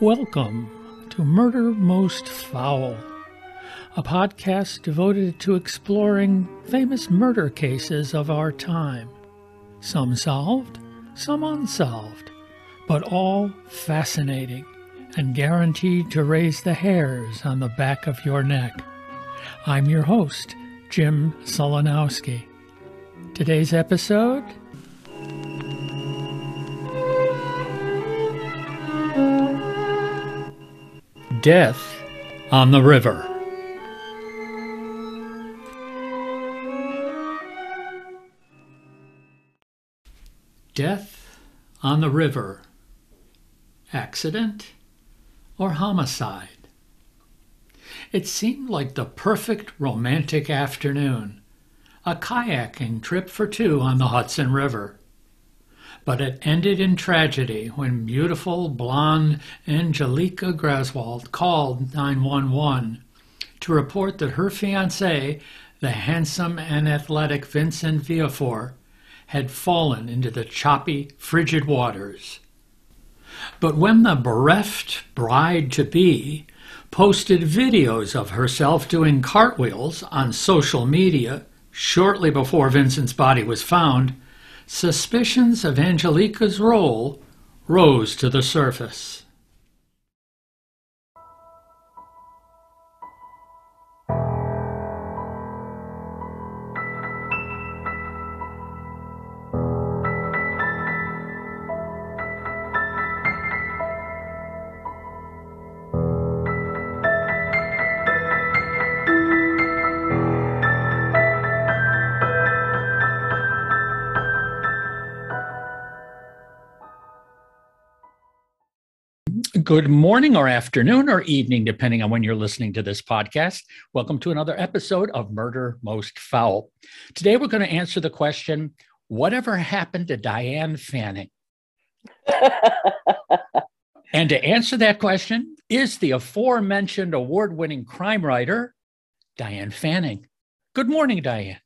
Welcome to Murder Most Foul, a podcast devoted to exploring famous murder cases of our time. Some solved, some unsolved, but all fascinating and guaranteed to raise the hairs on the back of your neck. I'm your host, Jim Solanowski. Today's episode Death on the River. Death on the River. Accident or homicide? It seemed like the perfect romantic afternoon, a kayaking trip for two on the Hudson River but it ended in tragedy when beautiful blonde Angelica Graswald called 911 to report that her fiance, the handsome and athletic Vincent Viafore, had fallen into the choppy, frigid waters. But when the bereft bride to be posted videos of herself doing cartwheels on social media shortly before Vincent's body was found, suspicions of Angelica's role rose to the surface. Good morning, or afternoon, or evening, depending on when you're listening to this podcast. Welcome to another episode of Murder Most Foul. Today, we're going to answer the question Whatever happened to Diane Fanning? and to answer that question is the aforementioned award winning crime writer, Diane Fanning. Good morning, Diane.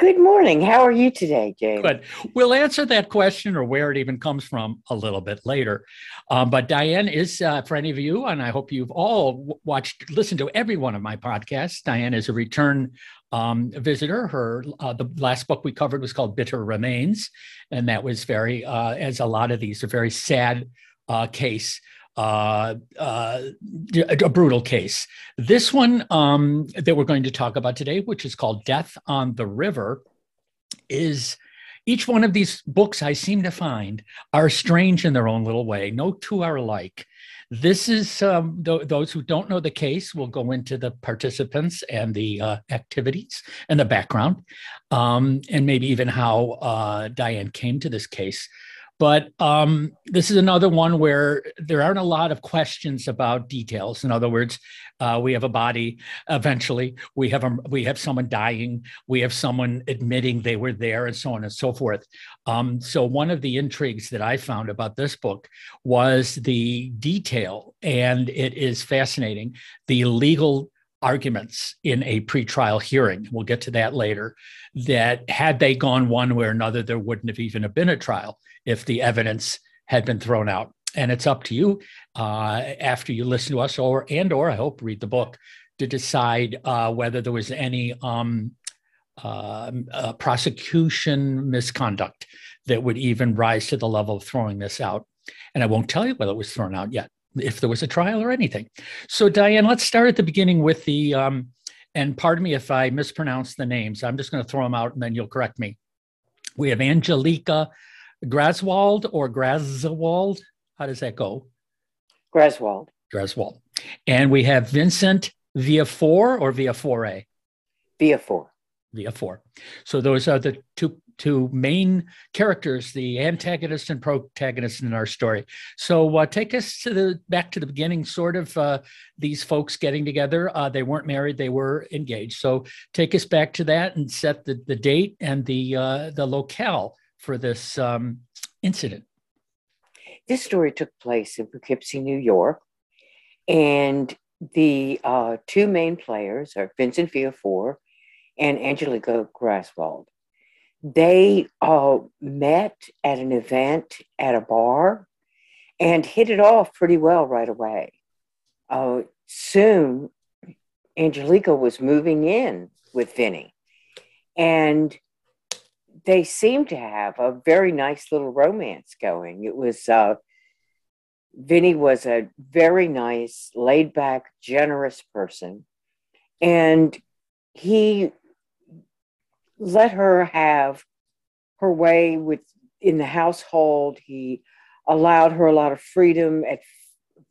Good morning. How are you today, James? Good. We'll answer that question or where it even comes from a little bit later. Um, but Diane is, uh, for any of you, and I hope you've all watched, listened to every one of my podcasts. Diane is a return um, visitor. Her uh, the last book we covered was called Bitter Remains, and that was very, uh, as a lot of these, a very sad uh, case uh, uh, a brutal case. This one um, that we're going to talk about today, which is called Death on the River, is each one of these books I seem to find are strange in their own little way. No two are alike. This is um, th- those who don't know the case will go into the participants and the uh, activities and the background, um, and maybe even how uh, Diane came to this case. But um, this is another one where there aren't a lot of questions about details. In other words, uh, we have a body. Eventually, we have a, we have someone dying. We have someone admitting they were there, and so on and so forth. Um, so one of the intrigues that I found about this book was the detail, and it is fascinating. The legal arguments in a pretrial hearing. We'll get to that later. That had they gone one way or another, there wouldn't have even have been a trial if the evidence had been thrown out. And it's up to you uh, after you listen to us, or and or I hope read the book to decide uh, whether there was any um, uh, uh, prosecution misconduct that would even rise to the level of throwing this out. And I won't tell you whether it was thrown out yet, if there was a trial or anything. So, Diane, let's start at the beginning with the, um, and pardon me if I mispronounce the names. I'm just going to throw them out and then you'll correct me. We have Angelica Graswald or Graswald? How does that go? Graswald. Graswald. And we have Vincent via four or via four A? Via four. Via four. So those are the two two main characters, the antagonist and protagonist in our story. So uh, take us to the back to the beginning, sort of uh, these folks getting together. Uh, they weren't married; they were engaged. So take us back to that and set the, the date and the uh, the locale for this um, incident? This story took place in Poughkeepsie, New York, and the uh, two main players are Vincent Viafore and Angelica Graswald. They uh, met at an event at a bar, and hit it off pretty well right away. Uh, soon, Angelica was moving in with Vinny, and they seemed to have a very nice little romance going. It was uh, Vinny was a very nice, laid back, generous person, and he let her have her way with in the household. He allowed her a lot of freedom at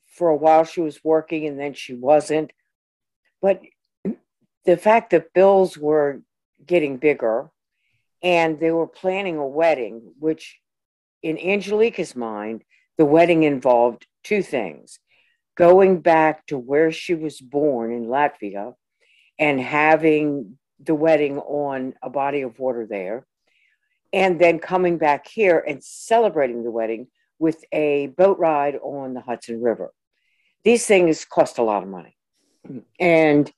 for a while she was working and then she wasn't. But the fact that bills were getting bigger and they were planning a wedding, which in Angelica's mind, the wedding involved two things going back to where she was born in Latvia and having the wedding on a body of water there, and then coming back here and celebrating the wedding with a boat ride on the Hudson River. These things cost a lot of money. Mm-hmm. And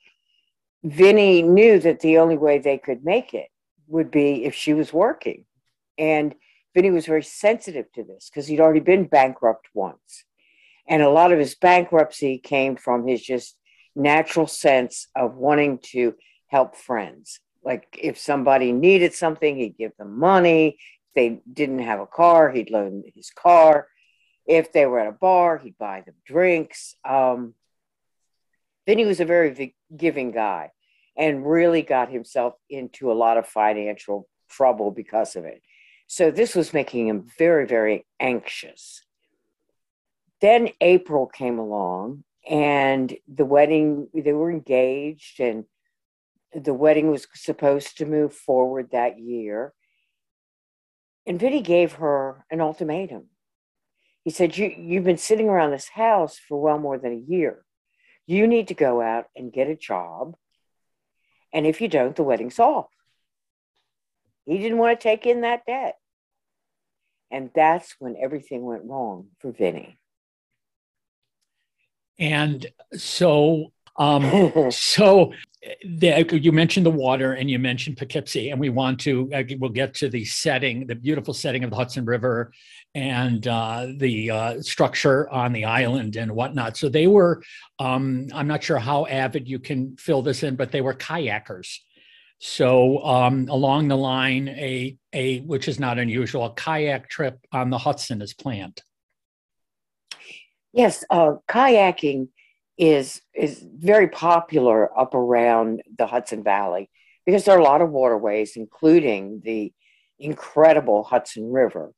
Vinny knew that the only way they could make it would be if she was working. And Vinny was very sensitive to this because he'd already been bankrupt once. And a lot of his bankruptcy came from his just natural sense of wanting to help friends. Like if somebody needed something, he'd give them money. If they didn't have a car, he'd loan his car. If they were at a bar, he'd buy them drinks. Um, Vinny was a very giving guy and really got himself into a lot of financial trouble because of it. So this was making him very, very anxious. Then April came along and the wedding, they were engaged and the wedding was supposed to move forward that year. And Vinny gave her an ultimatum. He said, you, You've been sitting around this house for well more than a year. You need to go out and get a job. And if you don't, the wedding's off. He didn't want to take in that debt. And that's when everything went wrong for Vinny. And so, um, so the, you mentioned the water and you mentioned Poughkeepsie, and we want to uh, we'll get to the setting, the beautiful setting of the Hudson River, and uh, the uh, structure on the island and whatnot. So they were, um, I'm not sure how avid you can fill this in, but they were kayakers. So um, along the line, a a which is not unusual, a kayak trip on the Hudson is planned. Yes, uh, kayaking is is very popular up around the Hudson Valley because there are a lot of waterways, including the incredible Hudson River.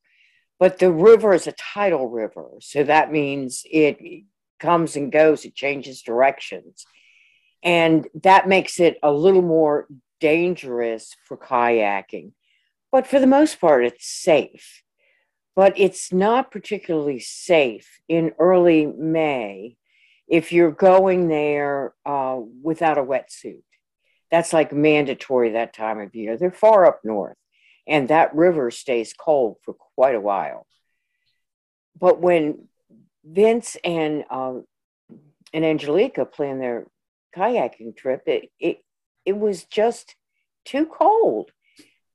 But the river is a tidal river, so that means it comes and goes, it changes directions. And that makes it a little more dangerous for kayaking. But for the most part, it's safe. But it's not particularly safe in early May if you're going there uh, without a wetsuit. That's like mandatory that time of year. They're far up north, and that river stays cold for quite a while. But when Vince and um, and Angelica planned their kayaking trip, it, it it was just too cold.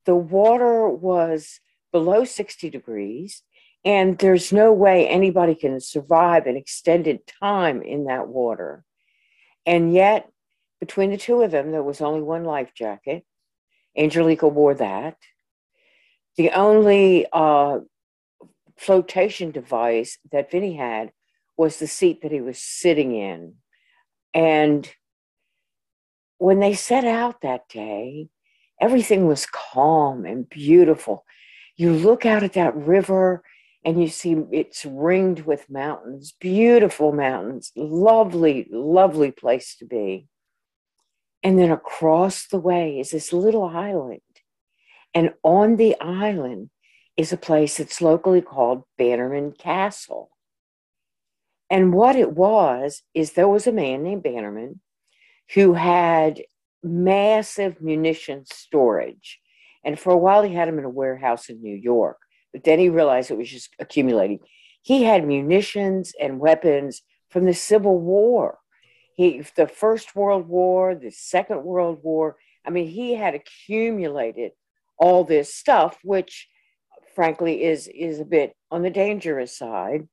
The water was below 60 degrees. And there's no way anybody can survive an extended time in that water. And yet, between the two of them, there was only one life jacket. Angelica wore that. The only uh, flotation device that Vinny had was the seat that he was sitting in. And when they set out that day, everything was calm and beautiful. You look out at that river and you see it's ringed with mountains, beautiful mountains, lovely, lovely place to be. And then across the way is this little island. And on the island is a place that's locally called Bannerman Castle. And what it was is there was a man named Bannerman who had massive munition storage. And for a while, he had them in a warehouse in New York. But then he realized it was just accumulating. He had munitions and weapons from the Civil War. He, the First World War, the Second World War. I mean, he had accumulated all this stuff, which frankly is is a bit on the dangerous side.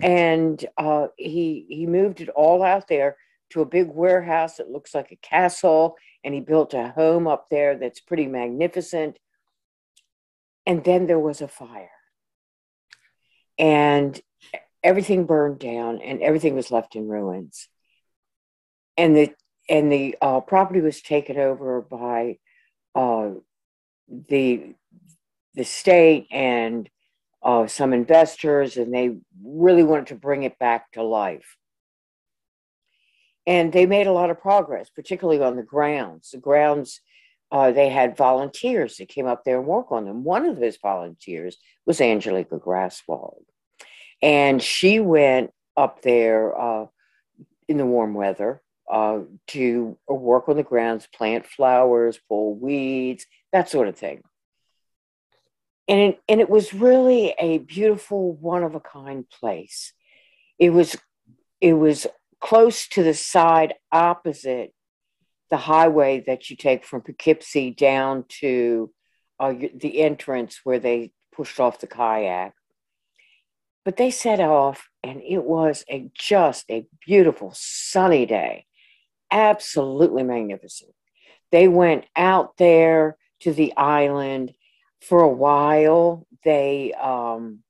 and uh, he he moved it all out there to a big warehouse that looks like a castle, and he built a home up there that's pretty magnificent. And then there was a fire, and everything burned down, and everything was left in ruins. And the and the uh, property was taken over by uh, the the state and uh, some investors, and they really wanted to bring it back to life. And they made a lot of progress, particularly on the grounds. The grounds, uh, they had volunteers that came up there and work on them. One of those volunteers was Angelica Graswald. And she went up there uh, in the warm weather uh, to work on the grounds, plant flowers, pull weeds, that sort of thing. And it, and it was really a beautiful, one of a kind place. It was it was close to the side opposite the highway that you take from Poughkeepsie down to uh, the entrance where they pushed off the kayak. But they set off, and it was a just a beautiful sunny day absolutely magnificent. They went out there to the island for a while. They um,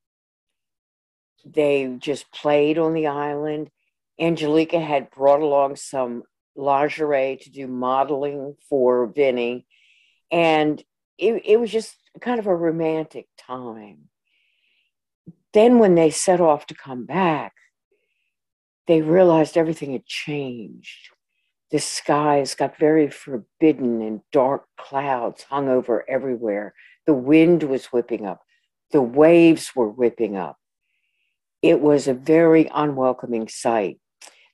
they just played on the island. Angelica had brought along some lingerie to do modeling for Vinny, and it, it was just kind of a romantic time. Then, when they set off to come back, they realized everything had changed the skies got very forbidden and dark clouds hung over everywhere. The wind was whipping up, the waves were whipping up. It was a very unwelcoming sight.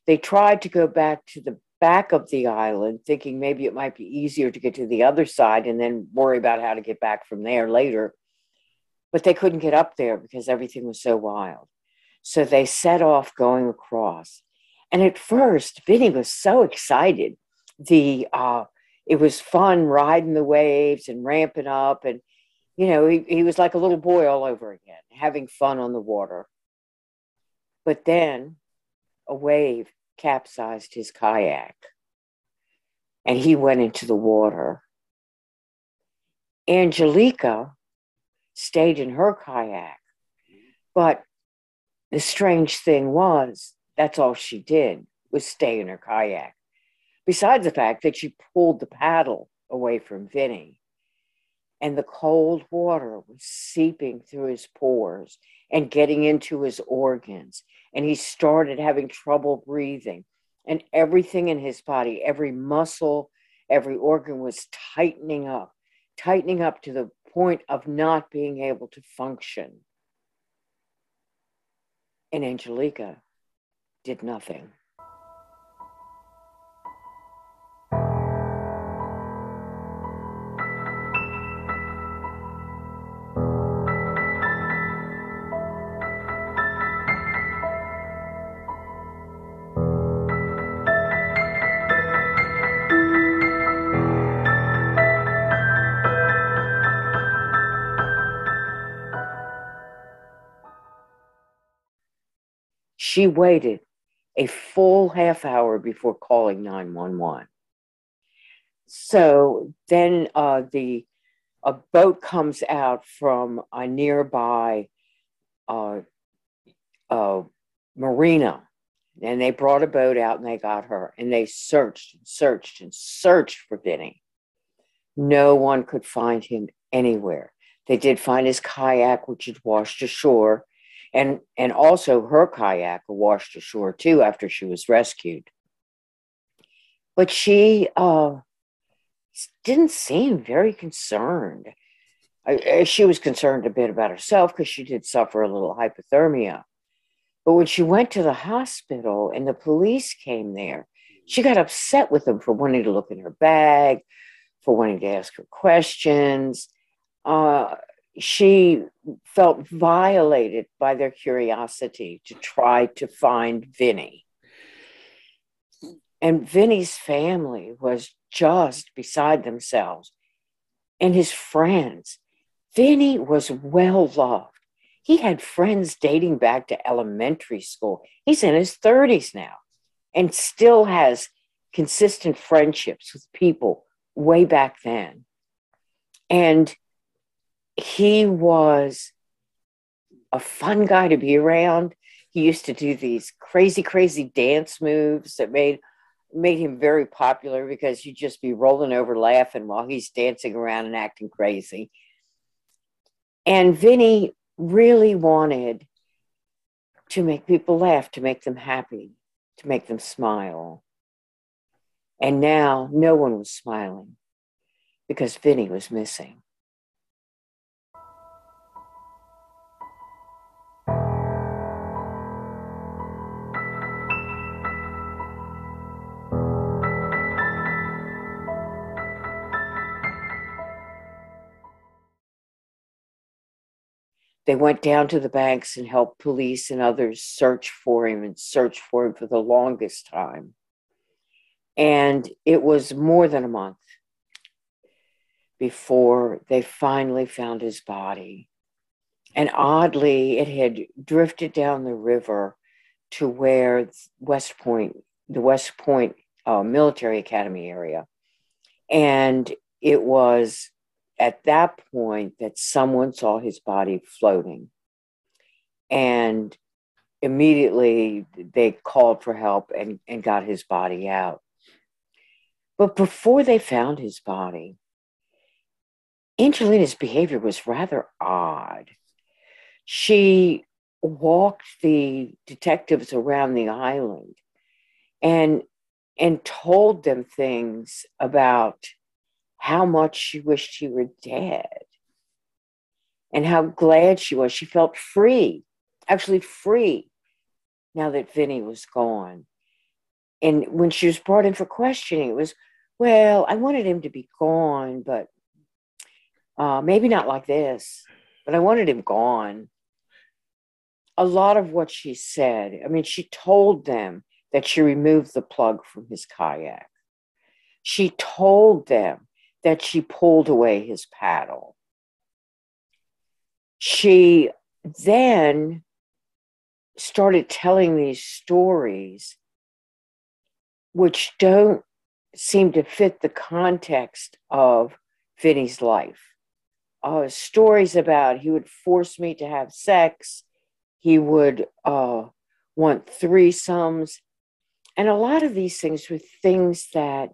They tried to go back to the back of the island, thinking maybe it might be easier to get to the other side and then worry about how to get back from there later. But they couldn't get up there because everything was so wild. So they set off going across. And at first, Vinny was so excited. The uh, it was fun riding the waves and ramping up, and you know he, he was like a little boy all over again, having fun on the water. But then a wave capsized his kayak, and he went into the water. Angelica stayed in her kayak, but the strange thing was that's all she did was stay in her kayak. Besides the fact that she pulled the paddle away from Vinny, and the cold water was seeping through his pores and getting into his organs, and he started having trouble breathing, and everything in his body, every muscle, every organ was tightening up, tightening up to the point of not being able to function. And Angelica did nothing. She waited a full half hour before calling 911. So then uh, the a boat comes out from a nearby uh, uh, marina, and they brought a boat out and they got her, and they searched and searched and searched for Vinny. No one could find him anywhere. They did find his kayak, which had washed ashore, and and also her kayak washed ashore too after she was rescued. But she uh, didn't seem very concerned. I, she was concerned a bit about herself because she did suffer a little hypothermia. But when she went to the hospital and the police came there, she got upset with them for wanting to look in her bag, for wanting to ask her questions. Uh, she felt violated by their curiosity to try to find Vinny. And Vinny's family was just beside themselves and his friends. Vinny was well loved. he had friends dating back to elementary school. He's in his 30s now and still has consistent friendships with people way back then. And he was a fun guy to be around. He used to do these crazy, crazy dance moves that made made him very popular because you'd just be rolling over laughing while he's dancing around and acting crazy. And Vinny really wanted to make people laugh, to make them happy, to make them smile. And now no one was smiling because Vinny was missing. They went down to the banks and helped police and others search for him and search for him for the longest time. And it was more than a month before they finally found his body. And oddly, it had drifted down the river to where West Point, the West Point uh, Military Academy area. And it was at that point that someone saw his body floating. And immediately they called for help and, and got his body out. But before they found his body, Angelina's behavior was rather odd. She walked the detectives around the island and and told them things about how much she wished he were dead and how glad she was. She felt free, actually free, now that Vinny was gone. And when she was brought in for questioning, it was, well, I wanted him to be gone, but uh, maybe not like this, but I wanted him gone. A lot of what she said, I mean, she told them that she removed the plug from his kayak. She told them that she pulled away his paddle. She then started telling these stories which don't seem to fit the context of Vinny's life. Uh, stories about he would force me to have sex, he would uh, want threesomes. And a lot of these things were things that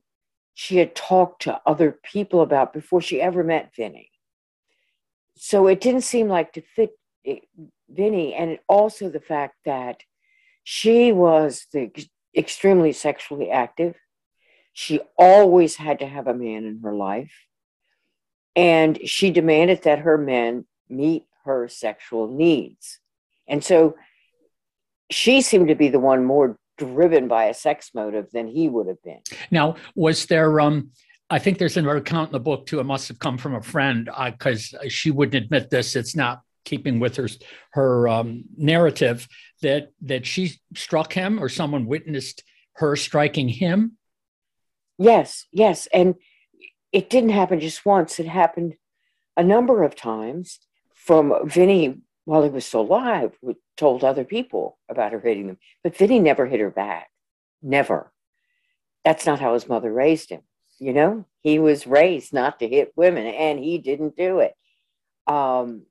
she had talked to other people about before she ever met Vinny. So it didn't seem like to fit eh, Vinny, and also the fact that she was the extremely sexually active. She always had to have a man in her life. And she demanded that her men meet her sexual needs. And so she seemed to be the one more driven by a sex motive than he would have been. Now, was there um I think there's another account in the book too. It must have come from a friend because uh, she wouldn't admit this. It's not keeping with her her um, narrative that that she struck him or someone witnessed her striking him. Yes, yes, and it didn't happen just once. It happened a number of times. From Vinny while he was still alive, would, told other people about her hitting them. But Vinny never hit her back. Never. That's not how his mother raised him. You know, he was raised not to hit women, and he didn't do it. Um,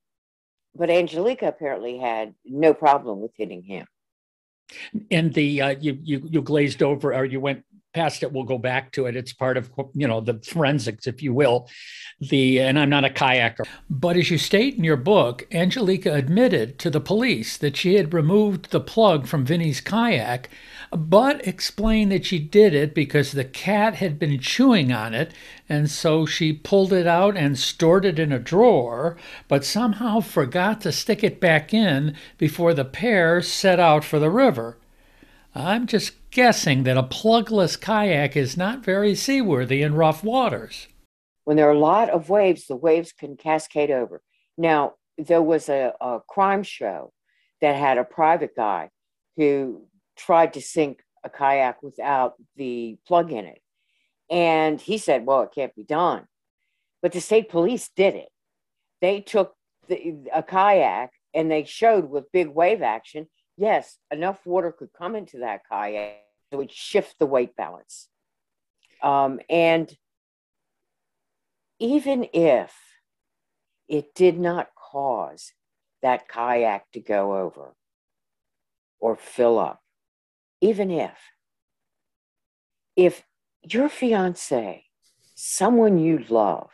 but Angelica apparently had no problem with hitting him. And the uh, you you you glazed over, or you went past it. We'll go back to it. It's part of you know the forensics, if you will. The and I'm not a kayaker, but as you state in your book, Angelica admitted to the police that she had removed the plug from Vinny's kayak, but explained that she did it because the cat had been chewing on it, and so she pulled it out and stored it in a drawer, but somehow forgot to stick it back in before the pair set out for the river. I'm just guessing that a plugless kayak is not very seaworthy in rough waters. When there are a lot of waves, the waves can cascade over. Now, there was a, a crime show that had a private guy who tried to sink a kayak without the plug in it. And he said, well, it can't be done. But the state police did it. They took the, a kayak and they showed with big wave action, yes, enough water could come into that kayak it would shift the weight balance. Um, and even if it did not cause that kayak to go over or fill up, even if, if your fiance, someone you love,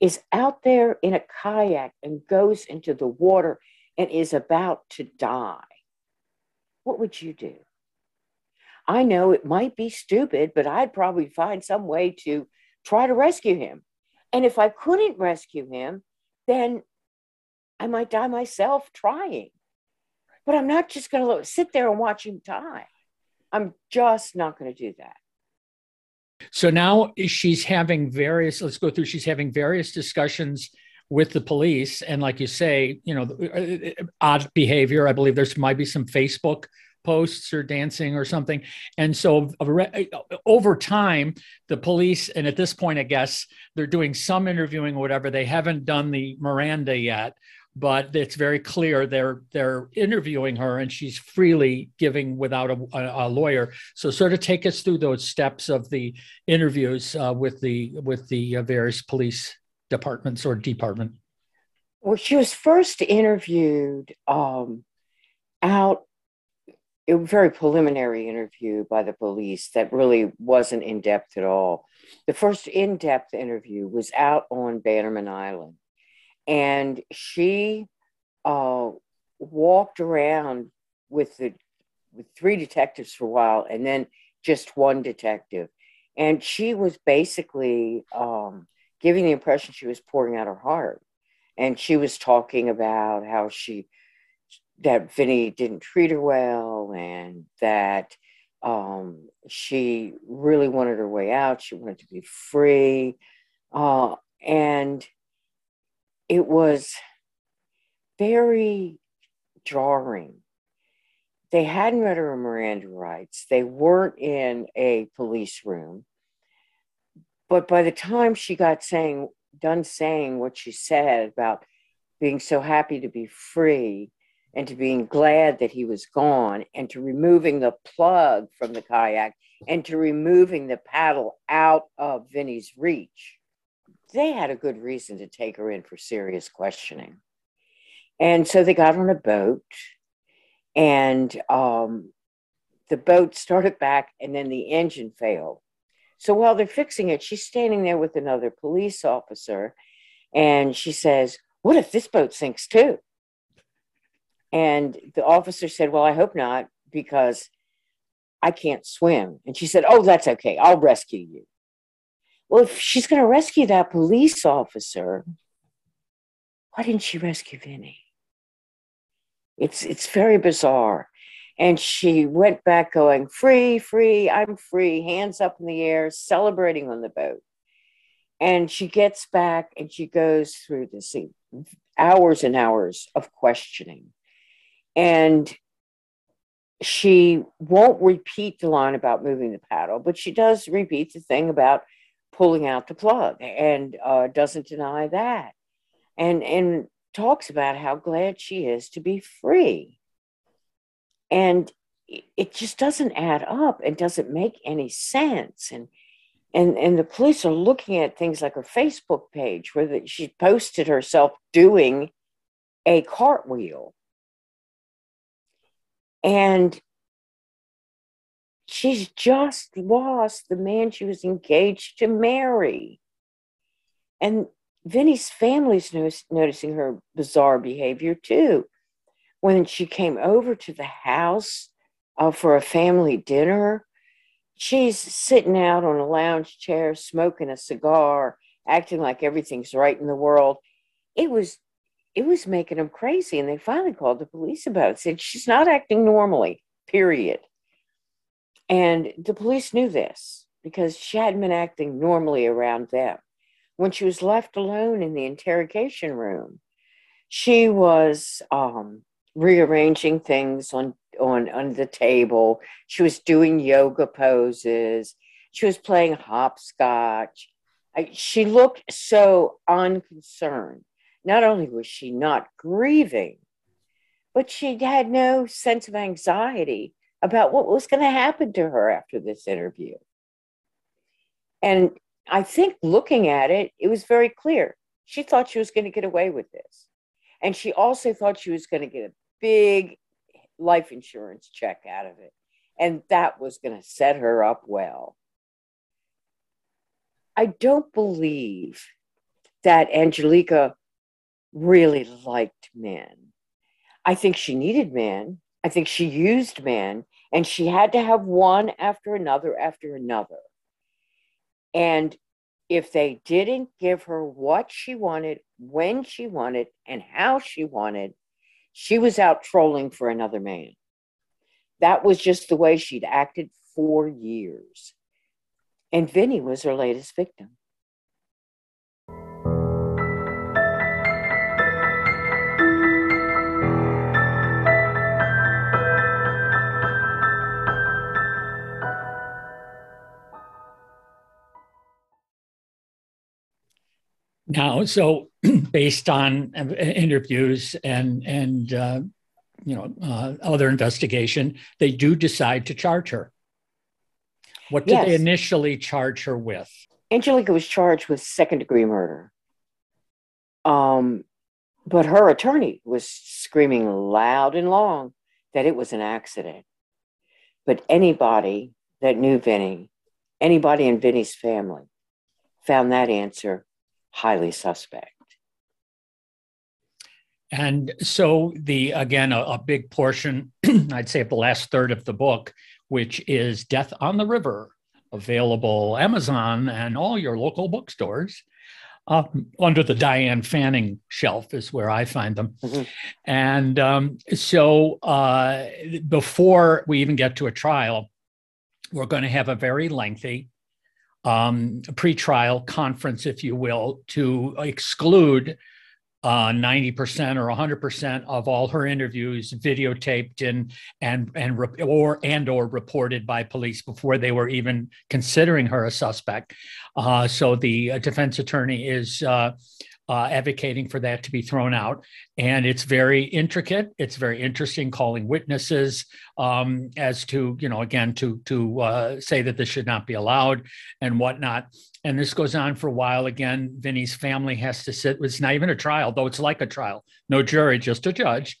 is out there in a kayak and goes into the water and is about to die, what would you do? I know it might be stupid, but I'd probably find some way to try to rescue him. And if I couldn't rescue him, then I might die myself trying. But I'm not just going to sit there and watch him die. I'm just not going to do that. So now she's having various, let's go through, she's having various discussions with the police. And like you say, you know, uh, uh, odd behavior. I believe there's might be some Facebook posts or dancing or something. And so over time, the police, and at this point, I guess they're doing some interviewing or whatever. They haven't done the Miranda yet, but it's very clear they're they're interviewing her and she's freely giving without a, a lawyer. So sort of take us through those steps of the interviews uh, with the with the uh, various police departments or department. Well, she was first interviewed um, out a very preliminary interview by the police that really wasn't in depth at all. The first in depth interview was out on Bannerman Island, and she uh, walked around with the with three detectives for a while, and then just one detective, and she was basically um, giving the impression she was pouring out her heart, and she was talking about how she that Vinny didn't treat her well and that um, she really wanted her way out. She wanted to be free. Uh, and it was very jarring. They hadn't read her Miranda rights. They weren't in a police room. But by the time she got saying, done saying what she said about being so happy to be free, and to being glad that he was gone and to removing the plug from the kayak and to removing the paddle out of Vinny's reach, they had a good reason to take her in for serious questioning. And so they got on a boat and um, the boat started back and then the engine failed. So while they're fixing it, she's standing there with another police officer and she says, What if this boat sinks too? And the officer said, Well, I hope not, because I can't swim. And she said, Oh, that's okay. I'll rescue you. Well, if she's going to rescue that police officer, why didn't she rescue Vinny? It's, it's very bizarre. And she went back going, Free, free, I'm free, hands up in the air, celebrating on the boat. And she gets back and she goes through the sea hours and hours of questioning and she won't repeat the line about moving the paddle, but she does repeat the thing about pulling out the plug and uh, doesn't deny that. And, and talks about how glad she is to be free. And it just doesn't add up and doesn't make any sense. And and and the police are looking at things like her Facebook page where the, she posted herself doing a cartwheel and she's just lost the man she was engaged to marry. And Vinnie's family's noticing her bizarre behavior too. When she came over to the house uh, for a family dinner, she's sitting out on a lounge chair, smoking a cigar, acting like everything's right in the world. It was it was making them crazy. And they finally called the police about it, said she's not acting normally, period. And the police knew this because she hadn't been acting normally around them. When she was left alone in the interrogation room, she was um, rearranging things on, on, on the table. She was doing yoga poses. She was playing hopscotch. I, she looked so unconcerned not only was she not grieving but she had no sense of anxiety about what was going to happen to her after this interview. And I think looking at it, it was very clear. She thought she was going to get away with this. And she also thought she was going to get a big life insurance check out of it. And that was going to set her up well. I don't believe that Angelica really liked men. I think she needed men. I think she used men, and she had to have one after another after another. And if they didn't give her what she wanted, when she wanted, and how she wanted, she was out trolling for another man. That was just the way she'd acted for years. And Vinny was her latest victim. Now, so based on interviews and and uh, you know uh, other investigation, they do decide to charge her. What did yes. they initially charge her with? Angelica was charged with second degree murder. Um, but her attorney was screaming loud and long that it was an accident. But anybody that knew Vinny, anybody in Vinny's family, found that answer highly suspect. And so the again a, a big portion, I'd say of the last third of the book, which is Death on the River, available Amazon and all your local bookstores. Uh, under the Diane Fanning shelf is where I find them. Mm-hmm. And um, so uh, before we even get to a trial, we're going to have a very lengthy um, pretrial conference, if you will, to exclude uh, 90% or 100% of all her interviews videotaped and and and or and or reported by police before they were even considering her a suspect. Uh, so the uh, defense attorney is uh, uh, advocating for that to be thrown out. And it's very intricate. It's very interesting calling witnesses um, as to, you know, again, to, to uh, say that this should not be allowed and whatnot. And this goes on for a while. Again, Vinny's family has to sit. It's not even a trial, though it's like a trial. No jury, just a judge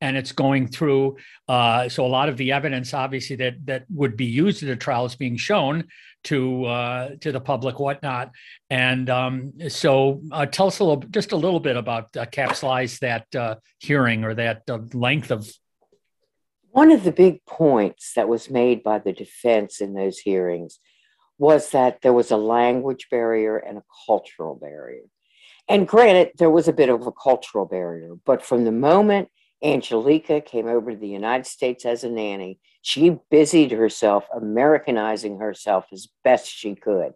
and it's going through. Uh, so a lot of the evidence, obviously, that that would be used in a trial is being shown to uh, to the public, whatnot. And um, so, uh, tell us a little, just a little bit about uh, capsulize that uh, hearing or that uh, length of. One of the big points that was made by the defense in those hearings was that there was a language barrier and a cultural barrier. And granted, there was a bit of a cultural barrier, but from the moment Angelica came over to the United States as a nanny. She busied herself Americanizing herself as best she could.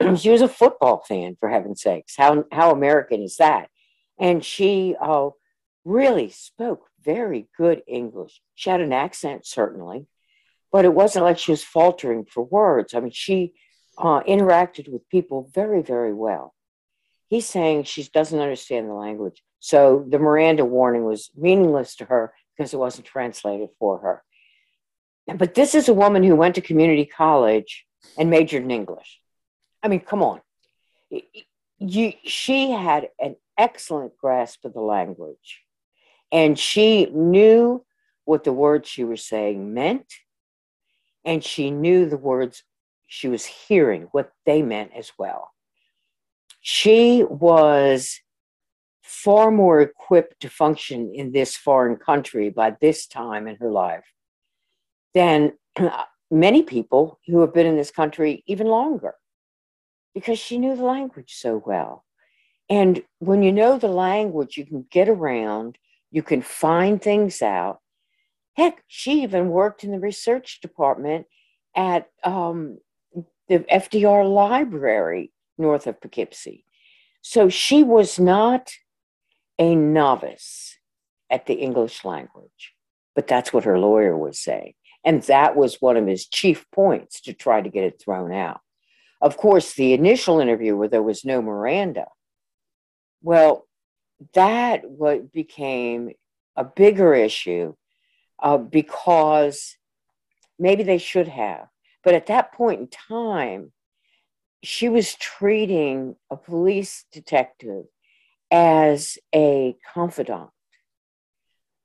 she was a football fan, for heaven's sakes. How, how American is that? And she uh, really spoke very good English. She had an accent, certainly, but it wasn't like she was faltering for words. I mean, she uh, interacted with people very, very well. He's saying she doesn't understand the language. So the Miranda warning was meaningless to her because it wasn't translated for her. But this is a woman who went to community college and majored in English. I mean, come on. You, she had an excellent grasp of the language, and she knew what the words she was saying meant, and she knew the words she was hearing, what they meant as well. She was far more equipped to function in this foreign country by this time in her life than many people who have been in this country even longer because she knew the language so well. And when you know the language, you can get around, you can find things out. Heck, she even worked in the research department at um, the FDR Library north of Poughkeepsie. So she was not a novice at the English language. But that's what her lawyer was saying. And that was one of his chief points to try to get it thrown out. Of course, the initial interview where there was no Miranda, well, that what became a bigger issue uh, because maybe they should have. But at that point in time, she was treating a police detective as a confidant.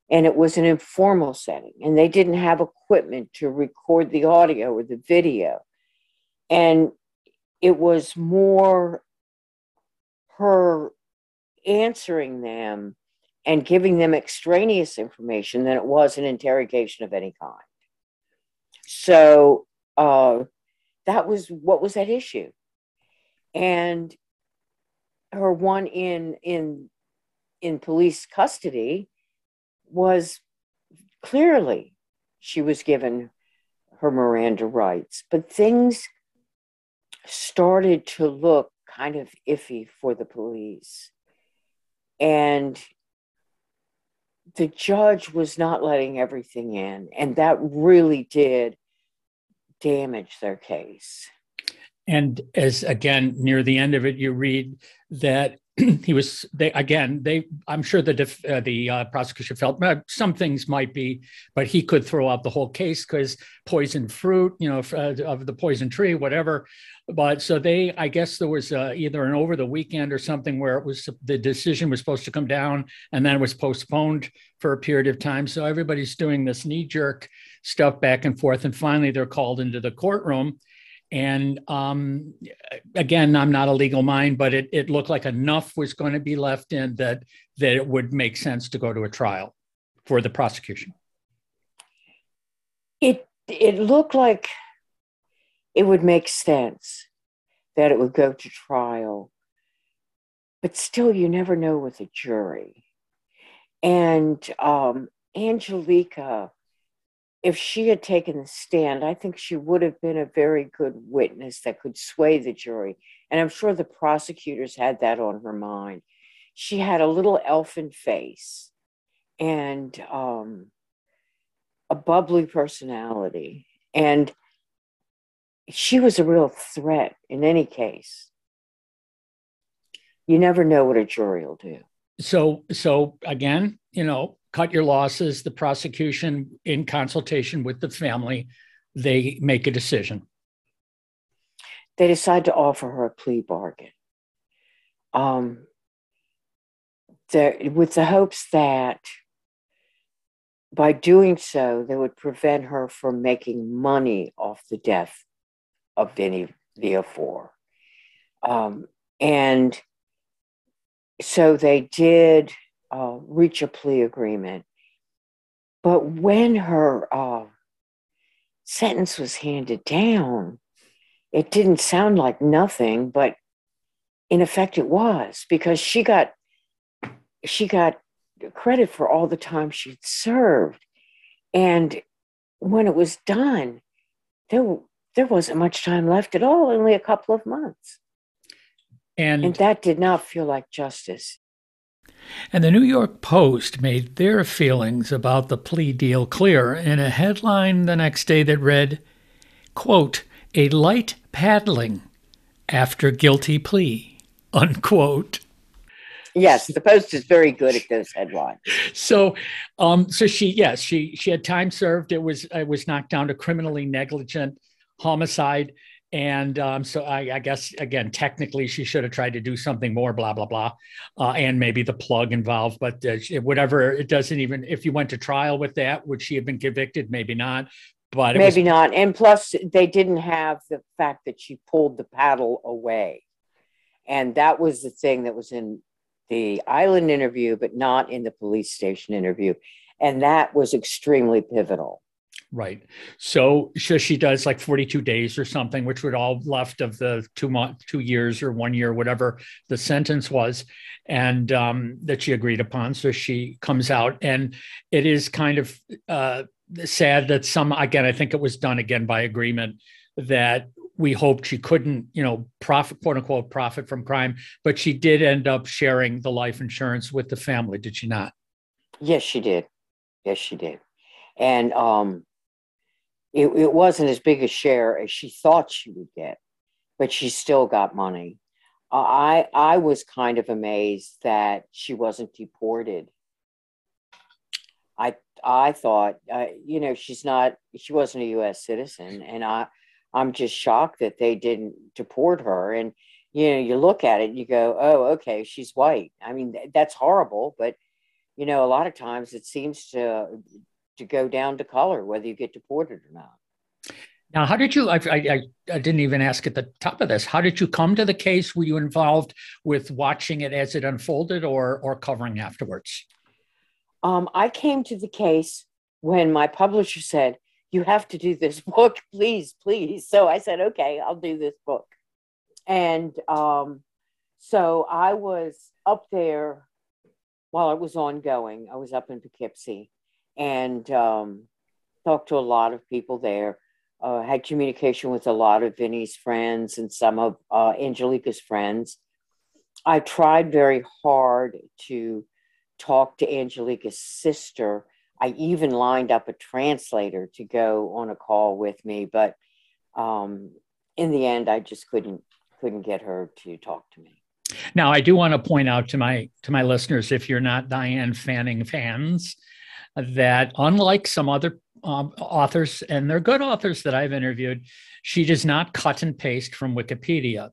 And it was an informal setting, and they didn't have equipment to record the audio or the video. And it was more her answering them and giving them extraneous information than it was an interrogation of any kind. So uh, that was what was at issue. And her one in in in police custody was clearly she was given her Miranda rights, but things started to look kind of iffy for the police. And the judge was not letting everything in, and that really did damage their case. And as again, near the end of it, you read that he was they again they i'm sure the def, uh, the uh, prosecution felt uh, some things might be but he could throw out the whole case because poison fruit you know uh, of the poison tree whatever. But so they i guess there was uh, either an over the weekend or something where it was the decision was supposed to come down and then it was postponed for a period of time. So everybody's doing this knee jerk stuff back and forth and finally they're called into the courtroom and um, again, I'm not a legal mind, but it, it looked like enough was going to be left in that that it would make sense to go to a trial for the prosecution. It it looked like it would make sense that it would go to trial, but still, you never know with a jury. And um, Angelika if she had taken the stand, I think she would have been a very good witness that could sway the jury. And I'm sure the prosecutors had that on her mind. She had a little elfin face and um, a bubbly personality. And she was a real threat in any case. You never know what a jury will do. So, so again, you know, cut your losses. The prosecution, in consultation with the family, they make a decision. They decide to offer her a plea bargain. Um, with the hopes that by doing so, they would prevent her from making money off the death of Vinny Viafore. Um, and so they did uh, reach a plea agreement. But when her uh, sentence was handed down, it didn't sound like nothing, but in effect it was because she got she got credit for all the time she'd served. And when it was done, there there wasn't much time left at all, only a couple of months. And, and that did not feel like justice. And the New York Post made their feelings about the plea deal clear in a headline the next day that read, quote, a light paddling after guilty plea, unquote. Yes, the Post is very good at those headlines. So, um, so she, yes, she she had time served. It was it was knocked down to criminally negligent homicide, and um, so I, I, guess again, technically, she should have tried to do something more, blah blah blah, uh, and maybe the plug involved. But uh, whatever, it doesn't even. If you went to trial with that, would she have been convicted? Maybe not. But maybe was, not. And plus, they didn't have the fact that she pulled the paddle away, and that was the thing that was in the island interview, but not in the police station interview, and that was extremely pivotal. Right. So, so she does like 42 days or something, which would all left of the two month, two years or one year, whatever the sentence was, and um, that she agreed upon. So she comes out, and it is kind of uh, sad that some again, I think it was done again by agreement that we hoped she couldn't, you know, profit, quote unquote, profit from crime, but she did end up sharing the life insurance with the family, did she not? Yes, she did. Yes, she did. And um, it, it wasn't as big a share as she thought she would get, but she still got money. Uh, I I was kind of amazed that she wasn't deported. I I thought, uh, you know, she's not, she wasn't a U.S. citizen, and I, I'm just shocked that they didn't deport her. And you know, you look at it, and you go, oh, okay, she's white. I mean, th- that's horrible, but you know, a lot of times it seems to to go down to color whether you get deported or not. Now, how did you? I, I, I, didn't even ask at the top of this. How did you come to the case? Were you involved with watching it as it unfolded, or or covering afterwards? Um, I came to the case when my publisher said, "You have to do this book, please, please." So I said, "Okay, I'll do this book." And um, so I was up there while it was ongoing. I was up in Poughkeepsie and um, talked to a lot of people there uh, had communication with a lot of Vinnie's friends and some of uh, Angelika's friends. I tried very hard to talk to Angelika's sister. I even lined up a translator to go on a call with me, but um, in the end, I just couldn't couldn't get her to talk to me. Now, I do want to point out to my to my listeners, if you're not Diane Fanning fans, that unlike some other um, authors, and they're good authors that I've interviewed, she does not cut and paste from Wikipedia.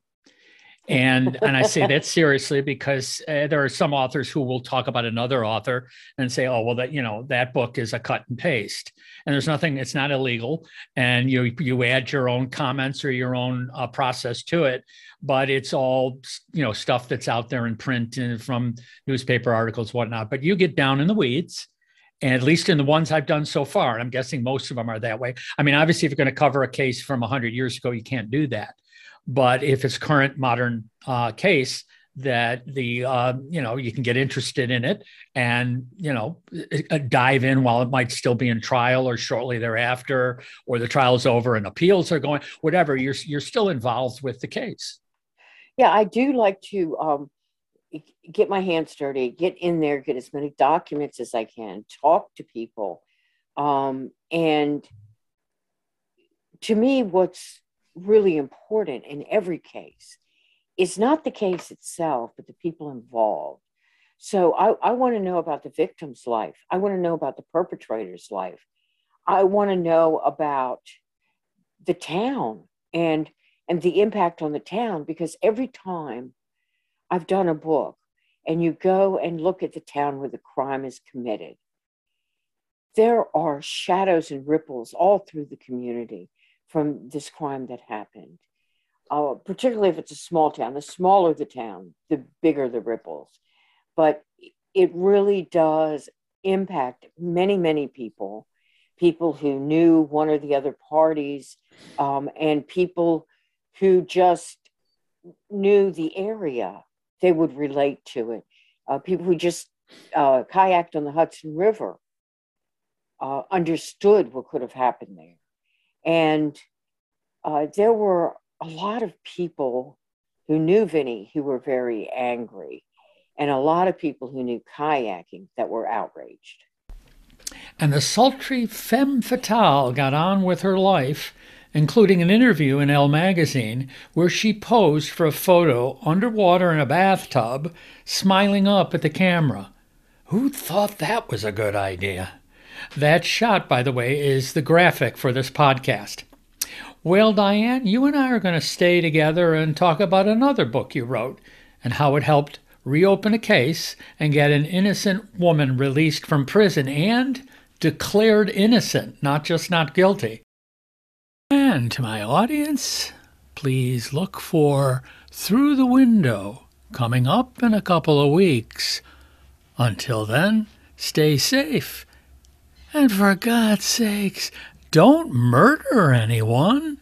And and I say that seriously because uh, there are some authors who will talk about another author and say, oh well, that you know that book is a cut and paste, and there's nothing, it's not illegal, and you you add your own comments or your own uh, process to it, but it's all you know stuff that's out there in print and from newspaper articles, whatnot. But you get down in the weeds and at least in the ones I've done so far, and I'm guessing most of them are that way. I mean, obviously, if you're going to cover a case from 100 years ago, you can't do that. But if it's current modern uh, case, that the uh, you know you can get interested in it and you know uh, dive in while it might still be in trial or shortly thereafter or the trial is over and appeals are going whatever you're you're still involved with the case yeah i do like to um, get my hands dirty, get in there, get as many documents as I can, talk to people. Um, and to me, what's really important in every case is not the case itself, but the people involved. So I, I want to know about the victim's life. I want to know about the perpetrator's life. I want to know about the town and and the impact on the town because every time I've done a book, and you go and look at the town where the crime is committed, there are shadows and ripples all through the community from this crime that happened. Uh, particularly if it's a small town. The smaller the town, the bigger the ripples. But it really does impact many, many people, people who knew one or the other parties, um, and people who just knew the area they would relate to it. Uh, people who just uh, kayaked on the Hudson River uh, understood what could have happened there. And uh, there were a lot of people who knew Vinnie who were very angry, and a lot of people who knew kayaking that were outraged. And the sultry femme fatale got on with her life including an interview in Elle magazine where she posed for a photo underwater in a bathtub, smiling up at the camera. Who thought that was a good idea? That shot, by the way, is the graphic for this podcast. Well, Diane, you and I are going to stay together and talk about another book you wrote and how it helped reopen a case and get an innocent woman released from prison and declared innocent, not just not guilty. And to my audience, please look for Through the Window coming up in a couple of weeks. Until then, stay safe. And for God's sakes, don't murder anyone.